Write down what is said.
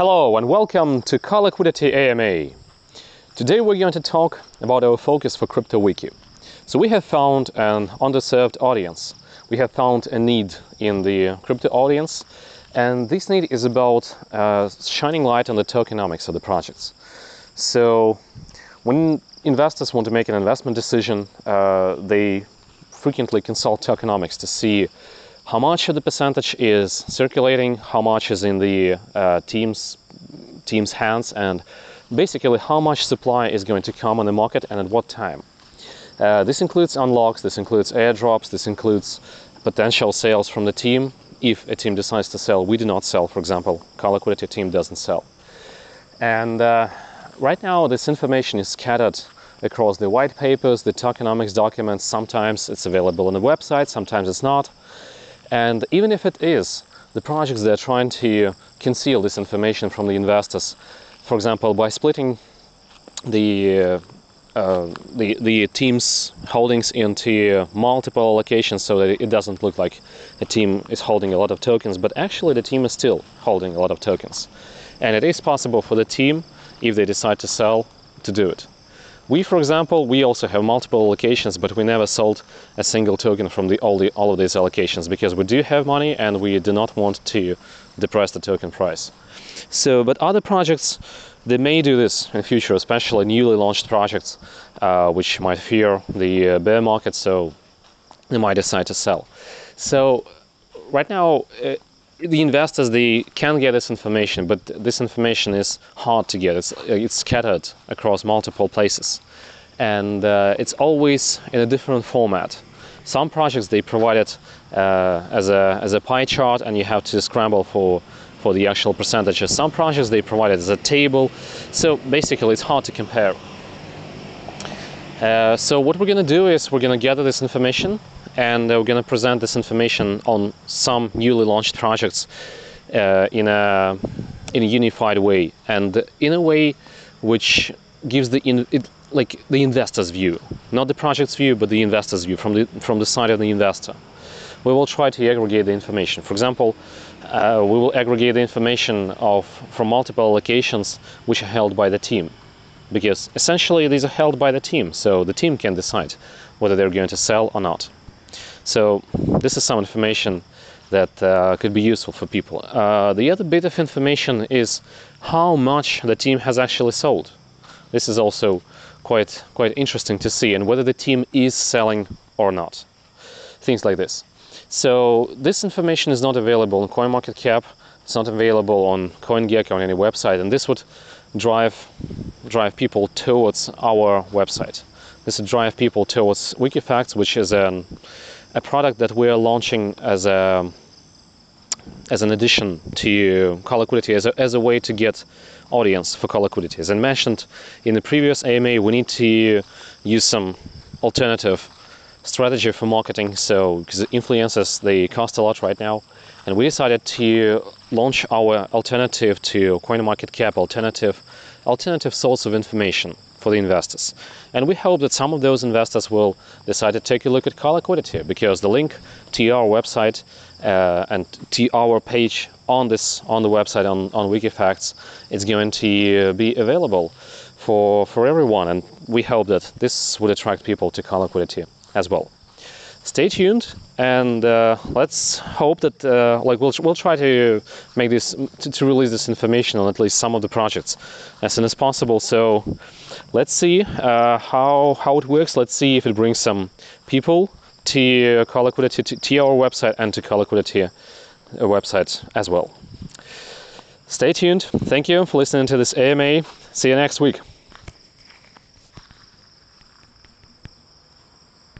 Hello and welcome to Coliquidity AMA. Today we're going to talk about our focus for CryptoWiki. So we have found an underserved audience. We have found a need in the crypto audience and this need is about uh, shining light on the tokenomics of the projects. So when investors want to make an investment decision, uh, they frequently consult tokenomics to see how much of the percentage is circulating, how much is in the uh, team's, team's hands, and basically how much supply is going to come on the market and at what time. Uh, this includes unlocks, this includes airdrops, this includes potential sales from the team. If a team decides to sell, we do not sell, for example, Coliquidity team doesn't sell. And uh, right now this information is scattered across the white papers, the tokenomics documents. Sometimes it's available on the website, sometimes it's not. And even if it is, the projects they're trying to conceal this information from the investors, for example, by splitting the uh, uh, the the team's holdings into multiple allocations so that it doesn't look like a team is holding a lot of tokens, but actually the team is still holding a lot of tokens, and it is possible for the team if they decide to sell to do it. We, for example, we also have multiple allocations, but we never sold a single token from the, all, the, all of these allocations because we do have money and we do not want to depress the token price. So, but other projects, they may do this in future, especially newly launched projects, uh, which might fear the uh, bear market, so they might decide to sell. So, right now, uh, the investors they can get this information, but this information is hard to get. It's, it's scattered across multiple places, and uh, it's always in a different format. Some projects they provide it uh, as a as a pie chart, and you have to scramble for for the actual percentages. Some projects they provide it as a table, so basically it's hard to compare. Uh, so what we're going to do is we're going to gather this information and we're going to present this information on some newly launched projects uh, in a in a unified way and in a way which gives the in, it, like the investor's view, not the project's view, but the investor's view from the from the side of the investor. We will try to aggregate the information. For example, uh, we will aggregate the information of from multiple locations which are held by the team, because essentially these are held by the team, so the team can decide whether they're going to sell or not. So this is some information that uh, could be useful for people. Uh, the other bit of information is how much the team has actually sold. This is also quite quite interesting to see, and whether the team is selling or not. Things like this. So this information is not available on CoinMarketCap. It's not available on CoinGecko on any website, and this would drive drive people towards our website. This would drive people towards Wikifacts, which is an a product that we are launching as a as an addition to Coliquidity as a, as a way to get audience for Coliquidity. As I mentioned in the previous AMA, we need to use some alternative strategy for marketing. So because influencers they cost a lot right now, and we decided to launch our alternative to CoinMarketCap alternative alternative source of information for the investors. And we hope that some of those investors will decide to take a look at Coliquidity because the link to our website uh, and to our page on this on the website on, on Wikifacts is going to be available for, for everyone. And we hope that this would attract people to Coliquidity as well. Stay tuned and uh, let's hope that uh, like we'll, we'll try to make this to, to, release this information on at least some of the projects as soon as possible. So let's see uh, how how it works. Let's see if it brings some people to Liquidity to, to our website and to Liquidity uh, website as well. Stay tuned. Thank you for listening to this AMA see you next week